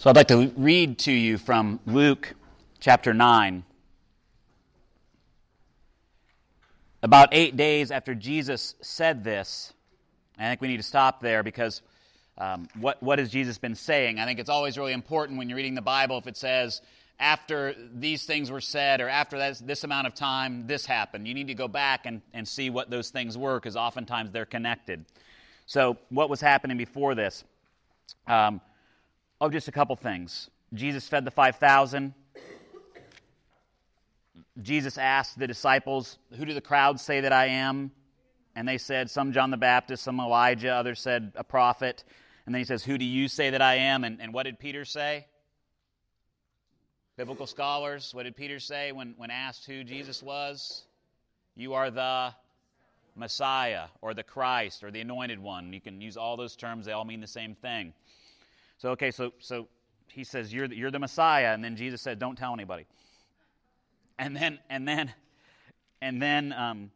So I'd like to read to you from Luke chapter 9. About eight days after Jesus said this, I think we need to stop there because um, what, what has Jesus been saying? I think it's always really important when you're reading the Bible if it says, after these things were said or after this, this amount of time, this happened. You need to go back and, and see what those things were because oftentimes they're connected. So, what was happening before this? Um, Oh, just a couple things. Jesus fed the 5,000. Jesus asked the disciples, Who do the crowds say that I am? And they said, Some John the Baptist, some Elijah, others said a prophet. And then he says, Who do you say that I am? And, and what did Peter say? Biblical scholars, what did Peter say when, when asked who Jesus was? You are the Messiah, or the Christ, or the Anointed One. You can use all those terms, they all mean the same thing. So, okay, so, so he says, you're the, you're the Messiah. And then Jesus said, Don't tell anybody. And then, and then, and then, um,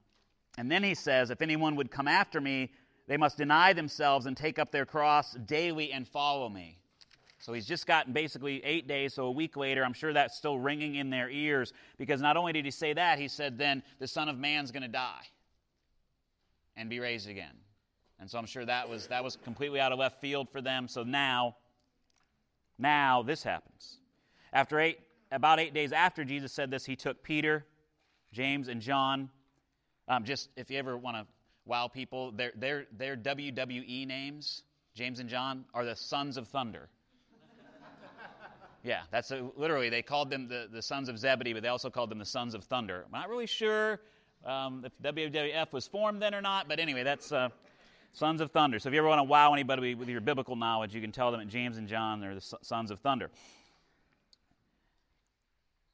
and then he says, If anyone would come after me, they must deny themselves and take up their cross daily and follow me. So he's just gotten basically eight days, so a week later, I'm sure that's still ringing in their ears because not only did he say that, he said, then the Son of Man's going to die and be raised again. And so I'm sure that was, that was completely out of left field for them. So now now this happens. After eight, about eight days after Jesus said this, he took Peter, James, and John. Um, just if you ever want to wow people, their, their, their WWE names, James and John, are the sons of thunder. yeah, that's a, literally, they called them the, the sons of Zebedee, but they also called them the sons of thunder. I'm not really sure um, if WWF was formed then or not, but anyway, that's. Uh, sons of thunder. So if you ever want to wow anybody with your biblical knowledge, you can tell them that James and John they're the sons of thunder.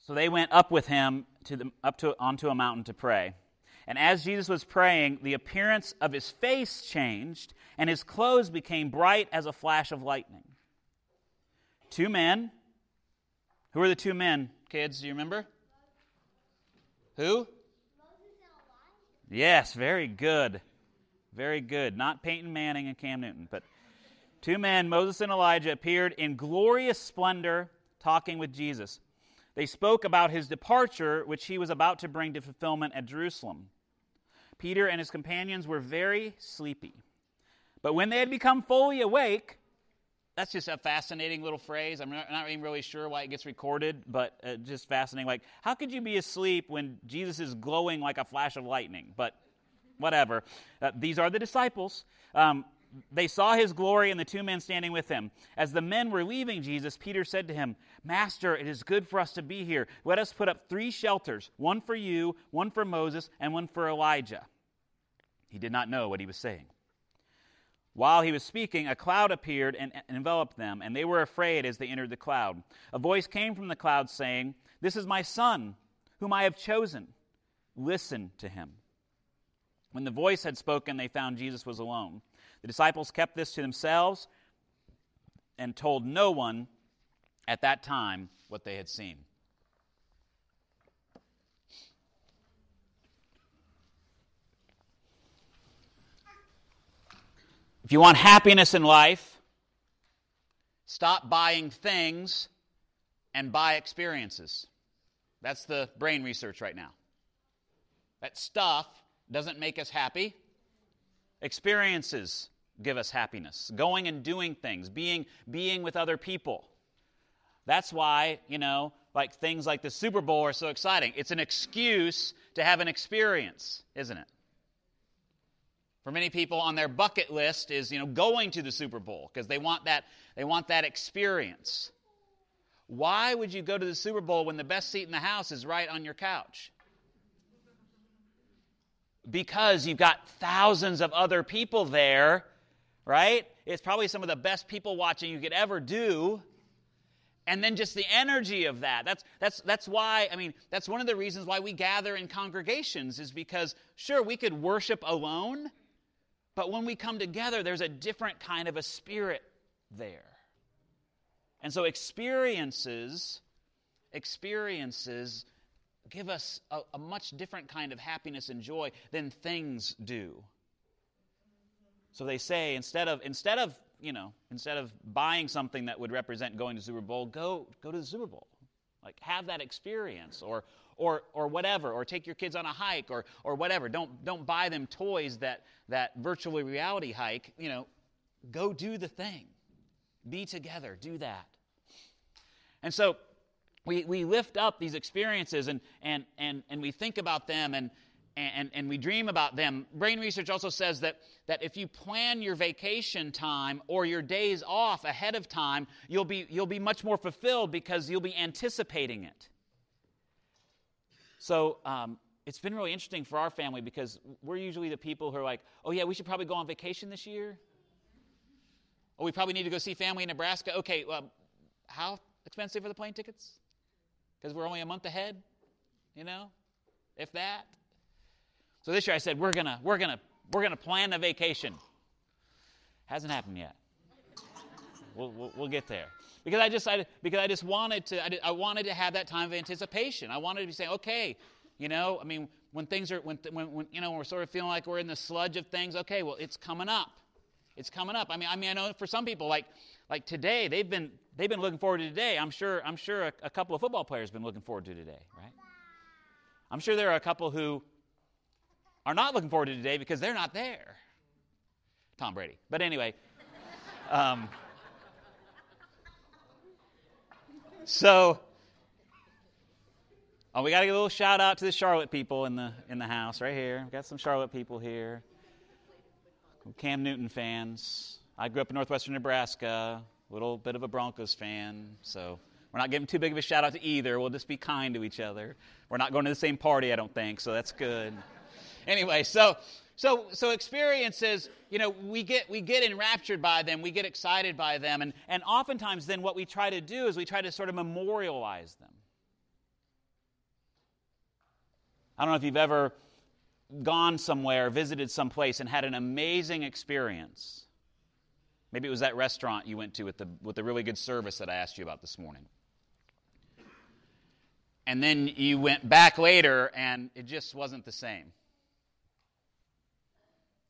So they went up with him to the, up to, onto a mountain to pray. And as Jesus was praying, the appearance of his face changed, and his clothes became bright as a flash of lightning. Two men. Who are the two men, kids? Do you remember? Who? Yes, very good. Very good. Not Peyton Manning and Cam Newton, but two men, Moses and Elijah, appeared in glorious splendor talking with Jesus. They spoke about his departure, which he was about to bring to fulfillment at Jerusalem. Peter and his companions were very sleepy. But when they had become fully awake, that's just a fascinating little phrase. I'm not, even really sure why it gets recorded, but uh, just fascinating. Like, how could you be asleep when Jesus is glowing like a flash of lightning? But whatever. Uh, these are the disciples. Um, they saw his glory and the two men standing with him. As the men were leaving Jesus, Peter said to him, Master, it is good for us to be here. Let us put up three shelters one for you, one for Moses, and one for Elijah. He did not know what he was saying. While he was speaking, a cloud appeared and enveloped them, and they were afraid as they entered the cloud. A voice came from the cloud saying, This is my son, whom I have chosen. Listen to him. When the voice had spoken, they found Jesus was alone. The disciples kept this to themselves and told no one at that time what they had seen. If you want happiness in life, stop buying things and buy experiences. That's the brain research right now. That stuff doesn't make us happy. Experiences give us happiness. Going and doing things, being, being with other people. That's why, you know, like things like the Super Bowl are so exciting. It's an excuse to have an experience, isn't it? For many people on their bucket list is, you know, going to the Super Bowl because they want that they want that experience. Why would you go to the Super Bowl when the best seat in the house is right on your couch? Because you've got thousands of other people there, right? It's probably some of the best people watching you could ever do. And then just the energy of that. That's, that's, that's why, I mean, that's one of the reasons why we gather in congregations, is because, sure, we could worship alone, but when we come together, there's a different kind of a spirit there. And so experiences, experiences give us a, a much different kind of happiness and joy than things do. So they say instead of, instead of you know, instead of buying something that would represent going to Super Bowl, go go to the Super Bowl. Like have that experience or or or whatever, or take your kids on a hike or or whatever. Don't don't buy them toys that that virtual reality hike, you know, go do the thing. Be together, do that. And so we, we lift up these experiences and, and, and, and we think about them and, and, and we dream about them. Brain research also says that, that if you plan your vacation time or your days off ahead of time, you'll be, you'll be much more fulfilled because you'll be anticipating it. So um, it's been really interesting for our family because we're usually the people who are like, oh, yeah, we should probably go on vacation this year. Oh, we probably need to go see family in Nebraska. Okay, well, how expensive are the plane tickets? Because we're only a month ahead, you know, if that. So this year I said, we're going to we're gonna, we're gonna plan a vacation. Hasn't happened yet. We'll, we'll, we'll get there because I just I, because I just wanted to I, did, I, wanted to have that time of anticipation. I wanted to be saying, okay, you know, I mean, when things are when, when, when you know we're sort of feeling like we're in the sludge of things. Okay, well, it's coming up. It's coming up. I mean, I mean, I know for some people, like like today, they've been they've been looking forward to today. I'm sure I'm sure a, a couple of football players have been looking forward to today, right? I'm sure there are a couple who are not looking forward to today because they're not there. Tom Brady. But anyway, um, so oh, we got to give a little shout out to the Charlotte people in the in the house right here. We got some Charlotte people here. Cam Newton fans. I grew up in northwestern Nebraska, little bit of a Broncos fan, so we're not giving too big of a shout out to either. We'll just be kind to each other. We're not going to the same party, I don't think, so that's good. anyway, so so so experiences, you know, we get we get enraptured by them, we get excited by them, and, and oftentimes then what we try to do is we try to sort of memorialize them. I don't know if you've ever gone somewhere, visited some place, and had an amazing experience. Maybe it was that restaurant you went to with the, with the really good service that I asked you about this morning. And then you went back later and it just wasn't the same.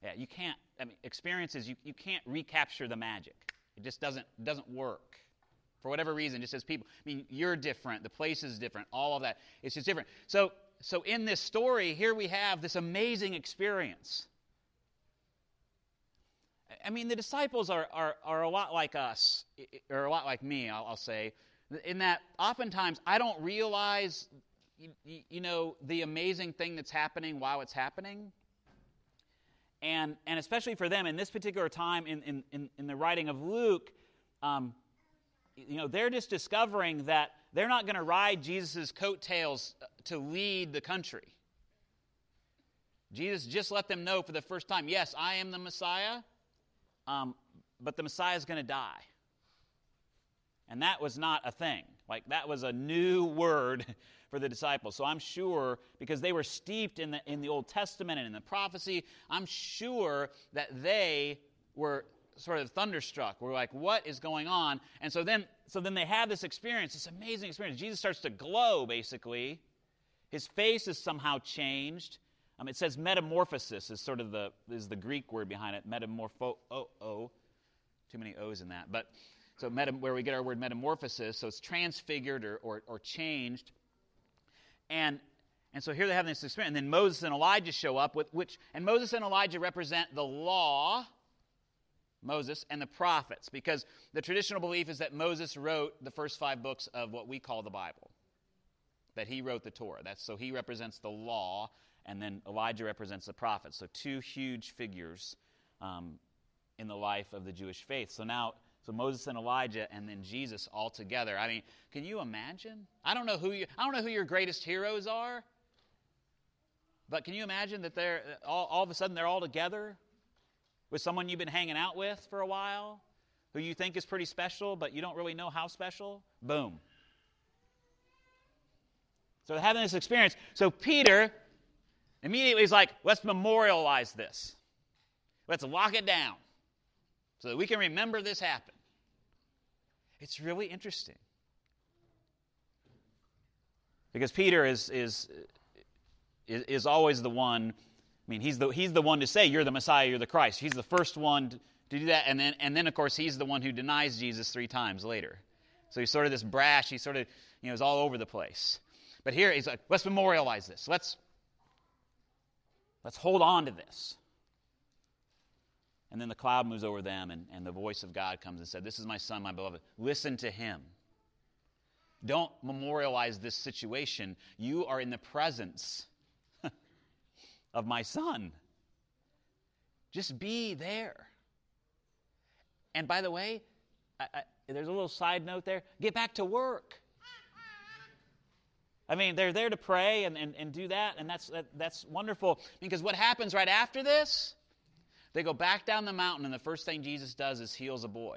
Yeah, you can't, I mean, experiences, you, you can't recapture the magic. It just doesn't, doesn't work. For whatever reason, just as people, I mean, you're different, the place is different, all of that. It's just different. So so in this story, here we have this amazing experience. I mean, the disciples are, are, are a lot like us, or a lot like me, I'll, I'll say, in that oftentimes I don't realize, you, you, know, the amazing thing that's happening while it's happening. And, and especially for them in this particular time in, in, in, the writing of Luke, um, you know, they're just discovering that they're not going to ride Jesus' coattails to lead the country. Jesus just let them know for the first time yes, I am the Messiah, um, but the Messiah is going to die. And that was not a thing. Like, that was a new word for the disciples. So I'm sure, because they were steeped in the, in the Old Testament and in the prophecy, I'm sure that they were sort of thunderstruck. We're like, what is going on? And so then, so then they have this experience, this amazing experience. Jesus starts to glow, basically. His face is somehow changed. Um, it says metamorphosis is sort of the is the Greek word behind it. Metamorpho oh oh, too many O's in that. But so meta, where we get our word metamorphosis, so it's transfigured or, or, or changed. And and so here they have this experience. And then Moses and Elijah show up with which and Moses and Elijah represent the law Moses and the prophets, because the traditional belief is that Moses wrote the first five books of what we call the Bible, that he wrote the Torah. That's so he represents the law, and then Elijah represents the prophet. So two huge figures um, in the life of the Jewish faith. So now, so Moses and Elijah, and then Jesus all together. I mean, can you imagine? I don't know who you, I don't know who your greatest heroes are, but can you imagine that they're all, all of a sudden they're all together? with someone you've been hanging out with for a while, who you think is pretty special, but you don't really know how special, boom. So having this experience, so Peter immediately he's like, let's memorialize this. Let's lock it down so that we can remember this happened. It's really interesting. Because Peter is, is, is, always the one I mean, he's the, he's the one to say, You're the Messiah, you're the Christ. He's the first one to do that. And then, and then, of course, he's the one who denies Jesus three times later. So he's sort of this brash. He sort of, you know, is all over the place. But here he's like, let's memorialize this. Let's let's hold on to this. And then the cloud moves over them, and, and the voice of God comes and said, This is my son, my beloved. Listen to him. Don't memorialize this situation. You are in the presence of my son. Just be there. And by the way, I, I, there's a little side note there get back to work. I mean, they're there to pray and, and, and do that, and that's, that, that's wonderful. Because what happens right after this? They go back down the mountain, and the first thing Jesus does is heals a boy.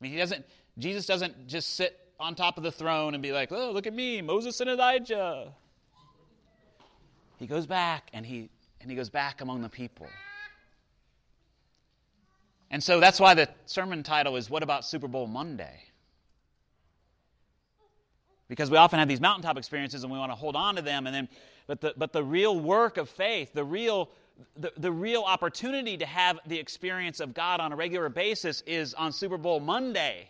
I mean, he doesn't, Jesus doesn't just sit on top of the throne and be like, oh, look at me, Moses and Elijah. He goes back and he, and he goes back among the people. And so that's why the sermon title is What About Super Bowl Monday? Because we often have these mountaintop experiences and we want to hold on to them, and then, but, the, but the real work of faith, the real, the, the real opportunity to have the experience of God on a regular basis is on Super Bowl Monday.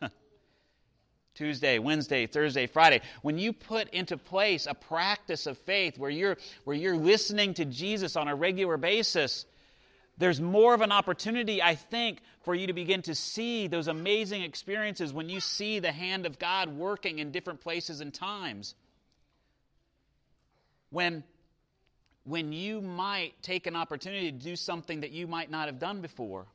Tuesday, Wednesday, Thursday, Friday. When you put into place a practice of faith where you're, where you're listening to Jesus on a regular basis, there's more of an opportunity, I think, for you to begin to see those amazing experiences when you see the hand of God working in different places and times. When, when you might take an opportunity to do something that you might not have done before.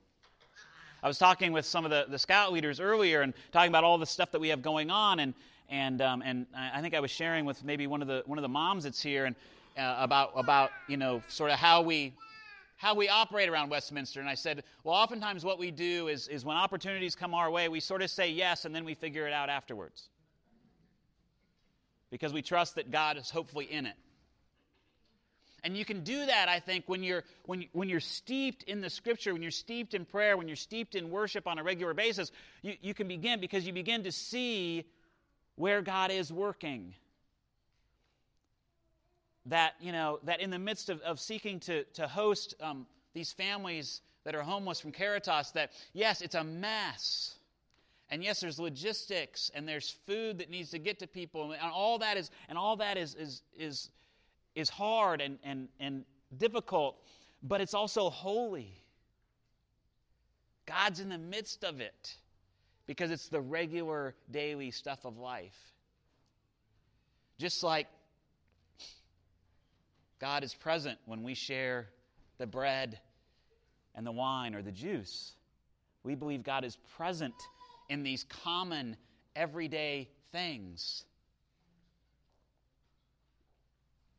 I was talking with some of the, the scout leaders earlier and talking about all the stuff that we have going on, and, and, um, and I think I was sharing with maybe one of the, one of the moms that's here and, uh, about, about, you know, sort of how we how we operate around Westminster. And I said, well, oftentimes what we do is, is when opportunities come our way, we sort of say yes and then we figure it out afterwards. Because we trust that God is hopefully in it. And you can do that, I think, when you're, when, when you're steeped in the scripture, when you're steeped in prayer, when you're steeped in worship on a regular basis. You, you can begin because you begin to see where God is working that, you know, that in the midst of, of seeking to, to host um, these families that are homeless from Caritas, that yes, it's a mess. And yes, there's logistics and there's food that needs to get to people, and all that is and all that is is is, is hard and, and, and difficult, but it's also holy. God's in the midst of it because it's the regular daily stuff of life. Just like God is present when we share the bread and the wine or the juice. We believe God is present in these common, everyday things.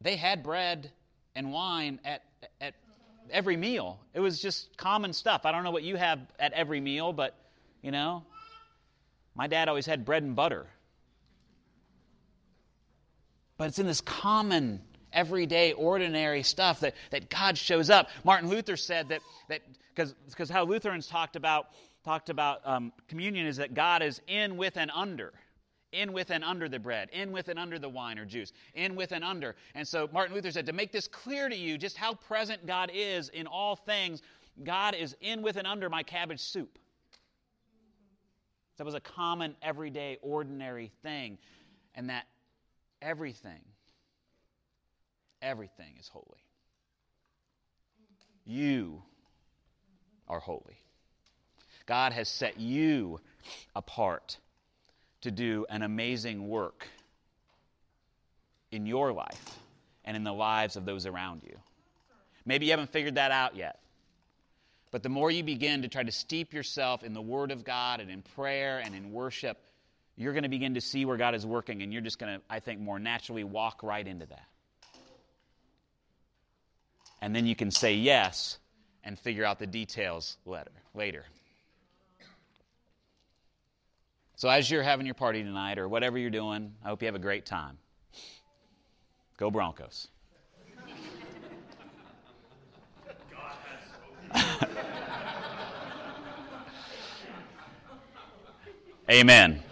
They had bread and wine at, at every meal. It was just common stuff. I don't know what you have at every meal, but, you know, my dad always had bread and butter. But it's in this common everyday, ordinary stuff that, that God shows up. Martin Luther said that, that because how Lutherans talked about, talked about um, communion is that God is in, with, and under. In with and under the bread, in with and under the wine or juice, in with and under. And so Martin Luther said, to make this clear to you just how present God is in all things, God is in with and under my cabbage soup. That was a common, everyday, ordinary thing. And that everything Everything is holy. You are holy. God has set you apart to do an amazing work in your life and in the lives of those around you. Maybe you haven't figured that out yet. But the more you begin to try to steep yourself in the Word of God and in prayer and in worship, you're going to begin to see where God is working, and you're just going to, I think, more naturally walk right into that and then you can say yes and figure out the details later. later. So, as you're having your party tonight or whatever you're doing, I hope you have a great time. Go Broncos. Amen.